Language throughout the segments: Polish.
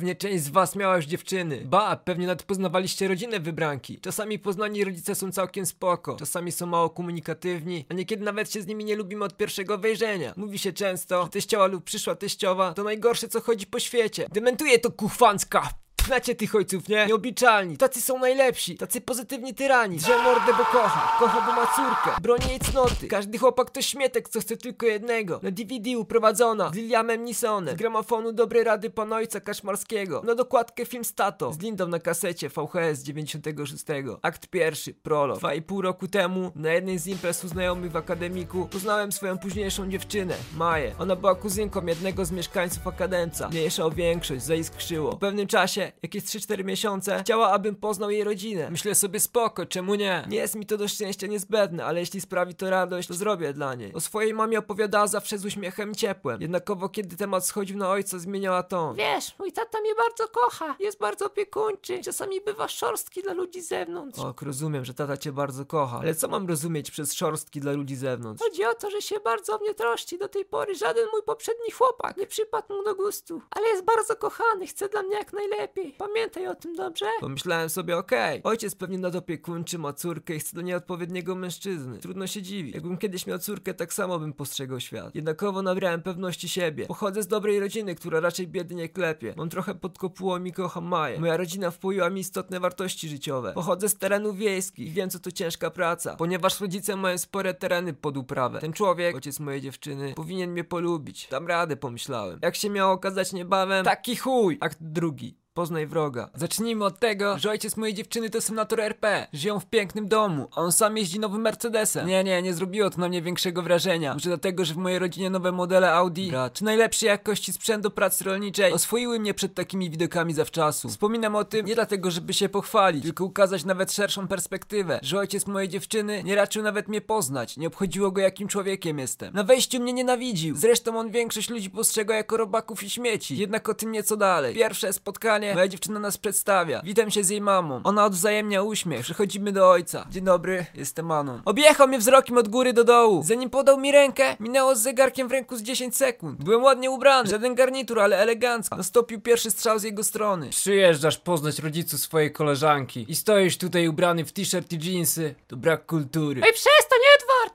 Pewnie część z was miała już dziewczyny. Ba, pewnie nawet poznawaliście rodzinę wybranki. Czasami poznani rodzice są całkiem spoko, czasami są mało komunikatywni, a niekiedy nawet się z nimi nie lubimy od pierwszego wejrzenia. Mówi się często, że teściowa lub przyszła teściowa to najgorsze co chodzi po świecie. Dementuje to kuchwancka! Znacie tych ojców, nie? Nieobliczalni. Tacy są najlepsi. Tacy pozytywni tyrani. Drze mordę, bo kocha. Kocha, bo ma córkę. Broni jej cnoty. Każdy chłopak to śmietek, co chce tylko jednego. Na DVD uprowadzona. Z Liliamem Nisonem. Z gramofonu dobre rady pan ojca Kaszmarskiego. Na dokładkę film z tato. Z Lindą na kasecie VHS 96. Akt pierwszy. Prolog. Dwa i pół roku temu na jednej z imprez u znajomych w akademiku poznałem swoją późniejszą dziewczynę, Maję. Ona była kuzynką jednego z mieszkańców akademca. Mniejsza o większość, zaiskrzyło. Po pewnym czasie, jakieś 3-4 miesiące, chciała, abym poznał jej rodzinę. Myślę sobie spoko, czemu nie? Nie jest mi to do szczęścia niezbędne, ale jeśli sprawi to radość, to zrobię dla niej. O swojej mamie opowiadała zawsze z uśmiechem i ciepłem. Jednakowo, kiedy temat schodził na ojca, zmieniała ton. Wiesz, mój tata mnie bardzo kocha, jest bardzo opiekuńczy, czasami bywa szorstki dla ludzi z zewnątrz. Ok, rozumiem, że tata cię bardzo kocha, ale co mam rozumieć przez szorstki dla ludzi z zewnątrz? Chodzi o to, że się bardzo o mnie troszczy. Do tej pory żaden mój poprzedni chłopak nie przypadł mu do gustu. Ale jest bardzo kochany, chce dla mnie jak najlepiej. Pamiętaj o tym, dobrze? Pomyślałem sobie, okej, ojciec pewnie nadopiekuńczy, ma córkę i chce do niej odpowiedniego mężczyzny. Trudno się dziwić. Jakbym kiedyś miał córkę, tak samo bym postrzegał świat. Jednakowo nabrałem pewności siebie. Pochodzę z dobrej rodziny, która raczej biedy nie klepie. Mam trochę pod kopułą i kocham Maję. Moja rodzina wpoiła mi istotne wartości życiowe. Pochodzę z terenów wiejskich i wiem, co to ciężka praca. Ponieważ rodzice mają spore tereny pod uprawę. Ten człowiek, ojciec mojej dziewczyny, powinien mnie polubić. Dam radę, pomyślałem. Jak się miało okazać niebawem, taki chuj! Akt drugi. Poznaj wroga. Zacznijmy od tego, że ojciec mojej dziewczyny to senator RP. Żyją w pięknym domu, a on sam jeździ nowym Mercedesem. Nie, nie, nie zrobiło to na mnie większego wrażenia. Może dlatego, że w mojej rodzinie nowe modele Audi Brat. czy najlepszej jakości sprzęt do pracy rolniczej oswoiły mnie przed takimi widokami zawczasu. Wspominam o tym nie dlatego, żeby się pochwalić, tylko ukazać nawet szerszą perspektywę, że ojciec mojej dziewczyny nie raczył nawet mnie poznać, nie obchodziło go jakim człowiekiem jestem. Na wejściu mnie nienawidził. Zresztą on większość ludzi postrzega jako robaków i śmieci. Jednak o tym nieco dalej. Pierwsze spotkanie Moja dziewczyna nas przedstawia. Witam się z jej mamą. Ona odwzajemnia uśmiech. Przechodzimy do ojca. Dzień dobry, jestem Anon. Objechał mnie wzrokiem od góry do dołu. Zanim podał mi rękę, minęło z zegarkiem w ręku z 10 sekund. Byłem ładnie ubrany. Żaden garnitur, ale elegancko. Nastąpił pierwszy strzał z jego strony. Przyjeżdżasz poznać rodziców swojej koleżanki i stoisz tutaj ubrany w t-shirt i jeansy. To brak kultury. Ej, przestań,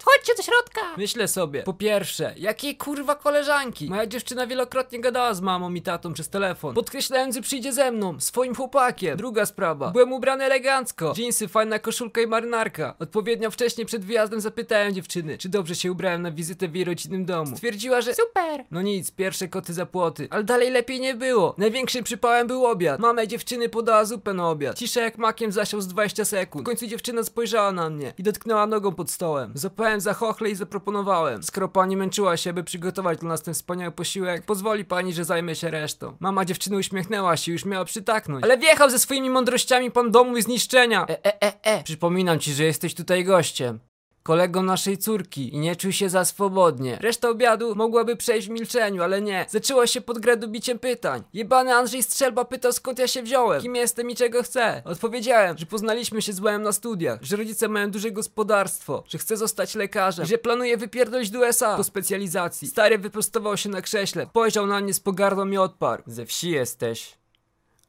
Chodźcie do środka! Myślę sobie, po pierwsze, jakiej kurwa koleżanki? Moja dziewczyna wielokrotnie gadała z mamą i tatą przez telefon, podkreślając, że przyjdzie ze mną, swoim chłopakiem. Druga sprawa, byłem ubrany elegancko, jeansy, fajna koszulka i marynarka. Odpowiednio wcześnie przed wyjazdem zapytałem dziewczyny, czy dobrze się ubrałem na wizytę w jej rodzinnym domu. Stwierdziła, że Super! no nic, pierwsze koty za płoty. Ale dalej lepiej nie było. Największym przypałem był obiad. Mama dziewczyny podała zupę na obiad. Cisza jak makiem zasiał z 20 sekund. W końcu dziewczyna spojrzała na mnie i dotknęła nogą pod stołem. Zapałem za chochle i zaproponowałem. Skoro pani męczyła się, by przygotować dla nas ten wspaniały posiłek, pozwoli pani, że zajmę się resztą. Mama dziewczyny uśmiechnęła się i już miała przytaknąć. Ale wjechał ze swoimi mądrościami pan domu i zniszczenia. E, e, e, e. Przypominam ci, że jesteś tutaj gościem kolegą naszej córki i nie czuł się za swobodnie. Reszta obiadu mogłaby przejść w milczeniu, ale nie. Zaczęło się pod grę biciem pytań. Jebany Andrzej Strzelba pytał skąd ja się wziąłem, kim jestem i czego chcę. Odpowiedziałem, że poznaliśmy się z byłem na studiach, że rodzice mają duże gospodarstwo, że chcę zostać lekarzem, że planuję wypierdolić do USA po specjalizacji. Stary wyprostował się na krześle, spojrzał na mnie z pogardą i odparł. Ze wsi jesteś.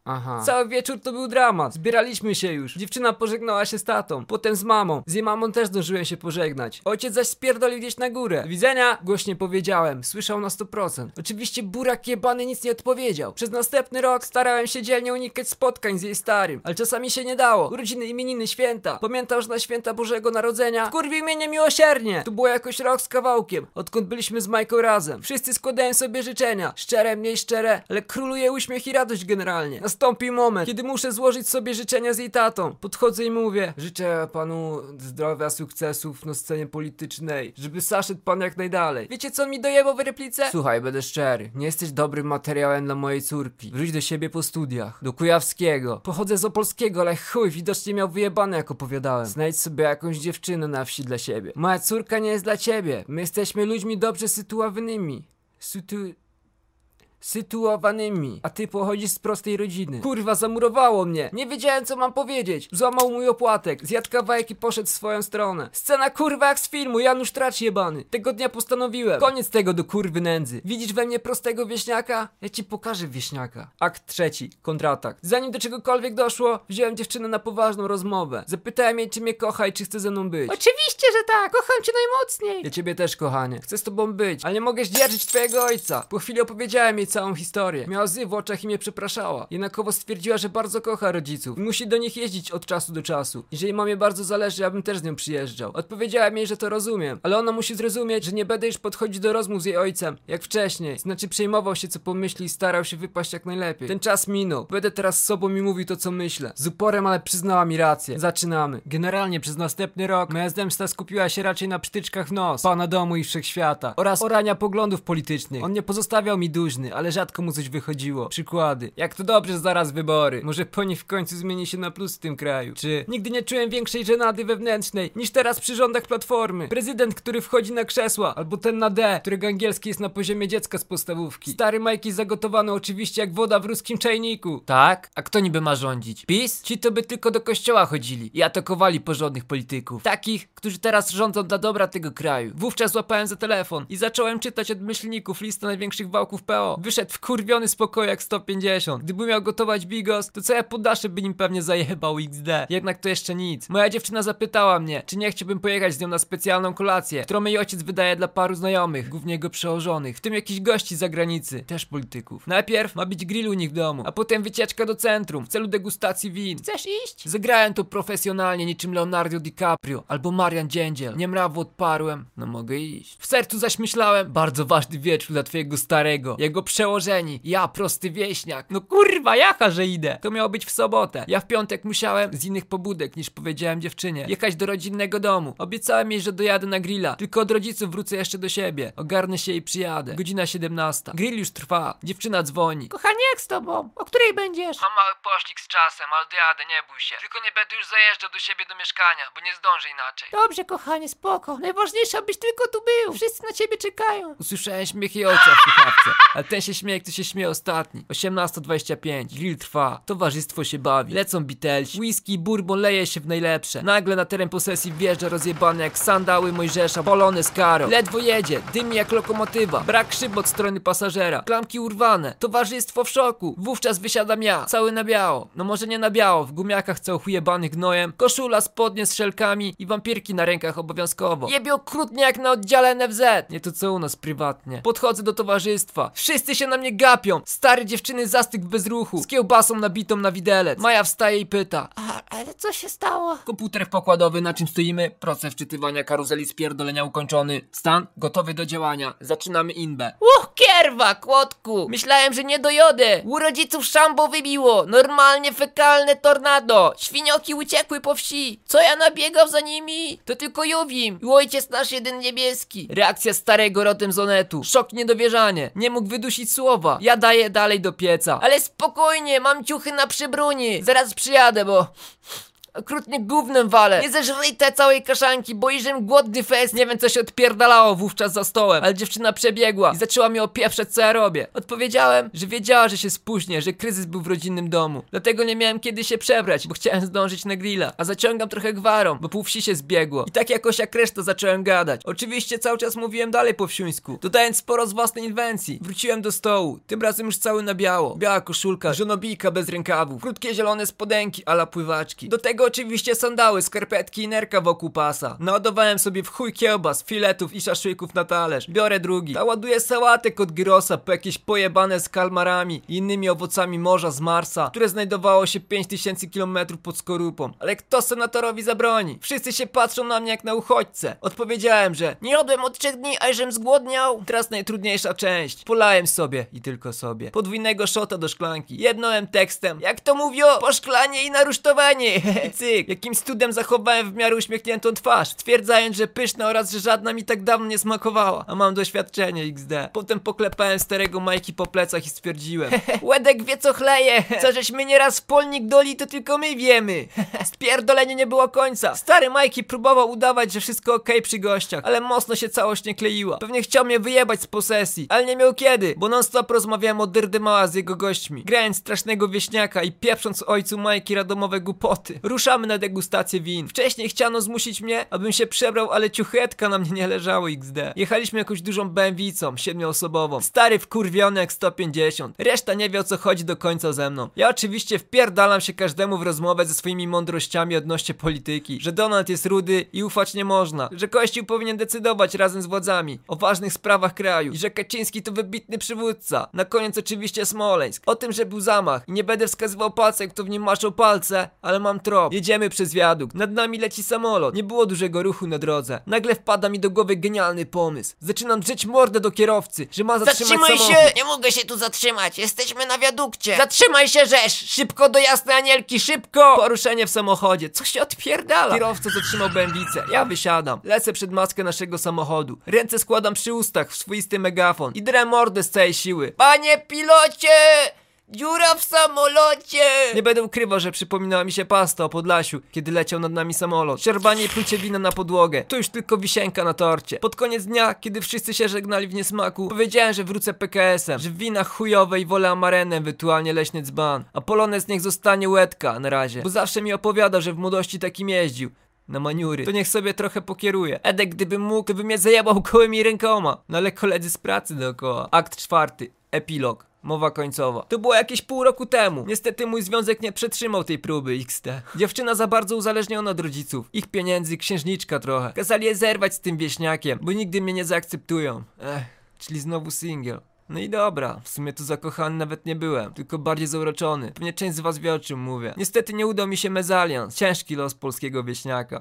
Aha. Cały wieczór to był dramat. Zbieraliśmy się już. Dziewczyna pożegnała się z tatą, potem z mamą. Z jej mamą też zdążyłem się pożegnać. Ojciec zaś spierdolił gdzieś na górę. Widzenia! Głośnie powiedziałem. Słyszał na 100%. Oczywiście burak jebany nic nie odpowiedział. Przez następny rok starałem się dzielnie unikać spotkań z jej starym, ale czasami się nie dało. Urodziny, imieniny, święta. Pamiętam, że na święta Bożego Narodzenia kurwił mnie niemiłosiernie. To było jakoś rok z kawałkiem, odkąd byliśmy z Majką razem. Wszyscy składają sobie życzenia. Szczere, mniej szczere, ale króluje uśmiech i radość generalnie. Nastąpi moment, kiedy muszę złożyć sobie życzenia z jej tatą. Podchodzę i mówię: Życzę panu zdrowia, sukcesów na scenie politycznej, żeby zaszedł pan jak najdalej. Wiecie co on mi dojebał w replice? Słuchaj, będę szczery. Nie jesteś dobrym materiałem dla mojej córki. Wróć do siebie po studiach. Do Kujawskiego. Pochodzę z Opolskiego, ale chuj, widocznie miał wyjebane jak opowiadałem. Znajdź sobie jakąś dziewczynę na wsi dla siebie. Moja córka nie jest dla ciebie. My jesteśmy ludźmi dobrze sytuowanymi. Sytu... sytuowanymi, a ty pochodzisz z prostej rodziny. Kurwa, zamurowało mnie. Nie wiedziałem, co mam powiedzieć. Złamał mój opłatek, zjadł kawałek i poszedł w swoją stronę. Scena kurwa jak z filmu, Janusz Tracz jebany. Tego dnia postanowiłem. Koniec tego do kurwy nędzy. Widzisz we mnie prostego wieśniaka? Ja ci pokażę wieśniaka. Akt trzeci, kontratak. Zanim do czegokolwiek doszło, wziąłem dziewczynę na poważną rozmowę. Zapytałem jej, czy mnie kocha i czy chce ze mną być. Oczywiście, że tak, kocham cię najmocniej. Ja ciebie też, kochanie. Chcę z tobą być, ale nie mogę zdzierżyć twojego ojca. Po chwili opowiedziałem jej całą historię. Miała łzy w oczach i mnie przepraszała. Jednakowo stwierdziła, że bardzo kocha rodziców i musi do nich jeździć od czasu do czasu. I że jej mamie bardzo zależy, abym też z nią przyjeżdżał. Odpowiedziałem jej, że to rozumiem, ale ona musi zrozumieć, że nie będę już podchodzić do rozmów z jej ojcem, jak wcześniej. Znaczy przejmował się co pomyśli i starał się wypaść jak najlepiej. Ten czas minął. Będę teraz z sobą i mówił to co myślę. Z uporem, ale przyznała mi rację. Zaczynamy. Generalnie przez następny rok moja zemsta skupiła się raczej na psztyczkach nos, pana domu i wszechświata oraz orania poglądów politycznych. On nie pozostawiał mi dłużny, ale rzadko mu coś wychodziło. Przykłady. Jak to dobrze zaraz wybory. Może po nich w końcu zmieni się na plus w tym kraju. Czy nigdy nie czułem większej żenady wewnętrznej niż teraz przy rządach platformy. Prezydent, który wchodzi na krzesła, albo ten na D, którego angielski jest na poziomie dziecka z podstawówki. Stary Majki zagotowany oczywiście jak woda w ruskim czajniku. Tak? A kto niby ma rządzić? PiS? Ci to by tylko do kościoła chodzili i atakowali porządnych polityków. Takich, którzy teraz rządzą dla dobra tego kraju. Wówczas złapałem za telefon i zacząłem czytać od myślników listę największych wałków PO. Wyszedł wkurwiony z pokoju jak 150. Gdyby miał gotować bigos, to całe poddasze by nim pewnie zajebał XD. Jednak to jeszcze nic. Moja dziewczyna zapytała mnie, czy nie chciałbym pojechać z nią na specjalną kolację, którą jej ojciec wydaje dla paru znajomych, głównie jego przełożonych, w tym jakichś gości z zagranicy, też polityków. Najpierw ma być grill u nich w domu, a potem wycieczka do centrum w celu degustacji win. Chcesz iść? Zagrałem to profesjonalnie niczym Leonardo DiCaprio albo Marian Dziędziel. Niemrawo odparłem, no mogę iść. W sercu zaś myślałem, bardzo ważny wieczór dla twojego starego, jego przełożeni, ja prosty wieśniak. No kurwa, jaka, że idę. To miało być w sobotę. Ja w piątek musiałem, z innych pobudek niż powiedziałem dziewczynie, jechać do rodzinnego domu. Obiecałem jej, że dojadę na grilla, tylko od rodziców wrócę jeszcze do siebie. Ogarnę się i przyjadę. Godzina 17. Grill już trwa. Dziewczyna dzwoni. Kochanie, jak z tobą? O której będziesz? Mam mały poszlik z czasem, ale dojadę, nie bój się. Tylko nie będę już zajeżdżał do siebie do mieszkania, bo nie zdążę inaczej. Dobrze, kochanie, spoko. Najważniejsze, abyś tylko tu był. Wszyscy na ciebie czekają. Usłyszałem śmiech jej ojca w słuchawce, ale ten się śmieje, kto się śmieje ostatni. 18.25, grill trwa, towarzystwo się bawi, lecą bitelsi, whisky bourbon leje się w najlepsze. Nagle na teren posesji wjeżdża rozjebany jak sandały Mojżesza, polony z karo. Ledwo jedzie, dymi jak lokomotywa, brak szyb od strony pasażera, klamki urwane, towarzystwo w szoku. Wówczas wysiadam ja, cały na biało. No może nie na biało, w gumiakach całochujebanych gnojem, koszula, spodnie z szelkami i wampirki na rękach obowiązkowo. Jebie okrutnie jak na oddziale NFZ. Nie to co u nas prywatnie. Podchodzę do towarzystwa. Wszyscy się na mnie gapią. Stary dziewczyny zastyk w bezruchu. Z kiełbasą nabitą na widelec. Maja wstaje i pyta. A, ale co się stało? Komputer pokładowy, na czym stoimy? Proces wczytywania karuzeli spierdolenia ukończony. Stan gotowy do działania. Zaczynamy inbę. Uch, kierwa, kłodku! Myślałem, że nie dojodę. U rodziców szambo wybiło. Normalnie fekalne tornado. Świnioki uciekły po wsi. Co ja nabiegał za nimi? To tylko Juwim. I ojciec nasz jeden niebieski. Reakcja starego rotem z Onetu. Szok, niedowierzanie. Nie mógł wydusić słowa. Ja daję dalej do pieca. Ale spokojnie, mam ciuchy na przybruni. Zaraz przyjadę, bo... Okrutnie gównem walę. Nie zeżryj te całej kaszanki, bo iżem głodny fest. Nie wiem co się odpierdalało wówczas za stołem, ale dziewczyna przebiegła i zaczęła mi opieprzać co ja robię. Odpowiedziałem, że wiedziała, że się spóźnię, że kryzys był w rodzinnym domu. Dlatego nie miałem kiedy się przebrać, bo chciałem zdążyć na grilla. A zaciągam trochę gwarą, bo pół wsi się zbiegło. I tak jakoś jak reszta zacząłem gadać. Oczywiście cały czas mówiłem dalej po wsiuńsku, dodając sporo z własnej inwencji. Wróciłem do stołu, tym razem już cały na biało. Biała koszulka, żonobijka bez rękawów, krótkie zielone spodenki ala pływaczki. Do tego oczywiście sandały, skarpetki i nerka wokół pasa. Naładowałem sobie w chuj kiełbas, filetów i szaszłyków na talerz. Biorę drugi. Naładuję sałatek od gyrosa po jakieś pojebane z kalmarami i innymi owocami morza z Marsa, które znajdowało się 5000 km pod skorupą. Ale kto senatorowi zabroni? Wszyscy się patrzą na mnie jak na uchodźcę. Odpowiedziałem, że Nie jadłem od trzech dni, a żem zgłodniał. Teraz najtrudniejsza część. Polałem sobie i tylko sobie. Podwójnego szota do szklanki. Jednąłem tekstem. Jak to mówią? Po szklanie i na rusztowanie. cyk. Jakimś cudem zachowałem w miarę uśmiechniętą twarz, stwierdzając, że pyszna oraz że żadna mi tak dawno nie smakowała. A mam doświadczenie XD. Potem poklepałem starego Majki po plecach i stwierdziłem Łedek wie co chleje. Co żeśmy nieraz w polnik doli, to tylko my wiemy. Spierdolenie nie było końca. Stary Majki próbował udawać, że wszystko okej przy gościach, ale mocno się całość nie kleiła. Pewnie chciał mnie wyjebać z posesji, ale nie miał kiedy, bo non stop rozmawiałem o Dyrdymała z jego gośćmi. Grając strasznego wieśniaka i pieprząc ojcu Majki radomowe głupoty. Ruszamy na degustację win. Wcześniej chciano zmusić mnie, abym się przebrał, ale ciuchetka na mnie nie leżało XD. Jechaliśmy jakąś dużą bębwicą, siedmioosobową. Stary wkurwiony jak 150. Reszta nie wie o co chodzi do końca ze mną. Ja oczywiście wpierdalam się każdemu w rozmowę ze swoimi mądrościami odnośnie polityki. Że Donald jest rudy i ufać nie można. Że Kościół powinien decydować razem z władzami o ważnych sprawach kraju. I że Kaczyński to wybitny przywódca. Na koniec oczywiście Smoleńsk. O tym, że był zamach. I nie będę wskazywał palcem, kto w nim maszał palce, ale mam trop. Jedziemy przez wiadukt. Nad nami leci samolot. Nie było dużego ruchu na drodze. Nagle wpada mi do głowy genialny pomysł. Zaczynam drzeć mordę do kierowcy, że ma zatrzymać Zatrzymaj samochód. się! Nie mogę się tu zatrzymać, jesteśmy na wiadukcie. Zatrzymaj się, rzesz! Szybko do jasnej anielki, szybko! Poruszenie w samochodzie. Co się odpierdala? Kierowca zatrzymał bęblicę. Ja wysiadam. Lecę przed maskę naszego samochodu. Ręce składam przy ustach w swoisty megafon. I drę mordę z całej siły. Panie pilocie! Dziura w samolocie! Nie będę ukrywał, że przypominała mi się pasta o Podlasiu, kiedy leciał nad nami samolot. Sierbanie i plucie wina na podłogę. To już tylko wisienka na torcie. Pod koniec dnia, kiedy wszyscy się żegnali w niesmaku, powiedziałem, że wrócę PKS-em, że w winach chujowe i wolę amarenem, ewentualnie leśny dzban. A Polonez niech zostanie łetka na razie, bo zawsze mi opowiadał, że w młodości takim jeździł. Na maniury. To niech sobie trochę pokieruje. Edek, gdybym mógł, to by mnie zajebał kołymi rękoma. No ale koledzy z pracy dookoła. Akt czwarty. Epilog. Mowa końcowa. To było jakieś pół roku temu. Niestety mój związek nie przetrzymał tej próby XT. Dziewczyna za bardzo uzależniona od rodziców. Ich pieniędzy, księżniczka trochę. Kazali je zerwać z tym wieśniakiem, bo nigdy mnie nie zaakceptują. Ech, czyli znowu single. No i dobra, w sumie tu zakochany nawet nie byłem, tylko bardziej zauroczony. Pewnie część z was wie o czym mówię. Niestety nie udał mi się mezalians, ciężki los polskiego wieśniaka.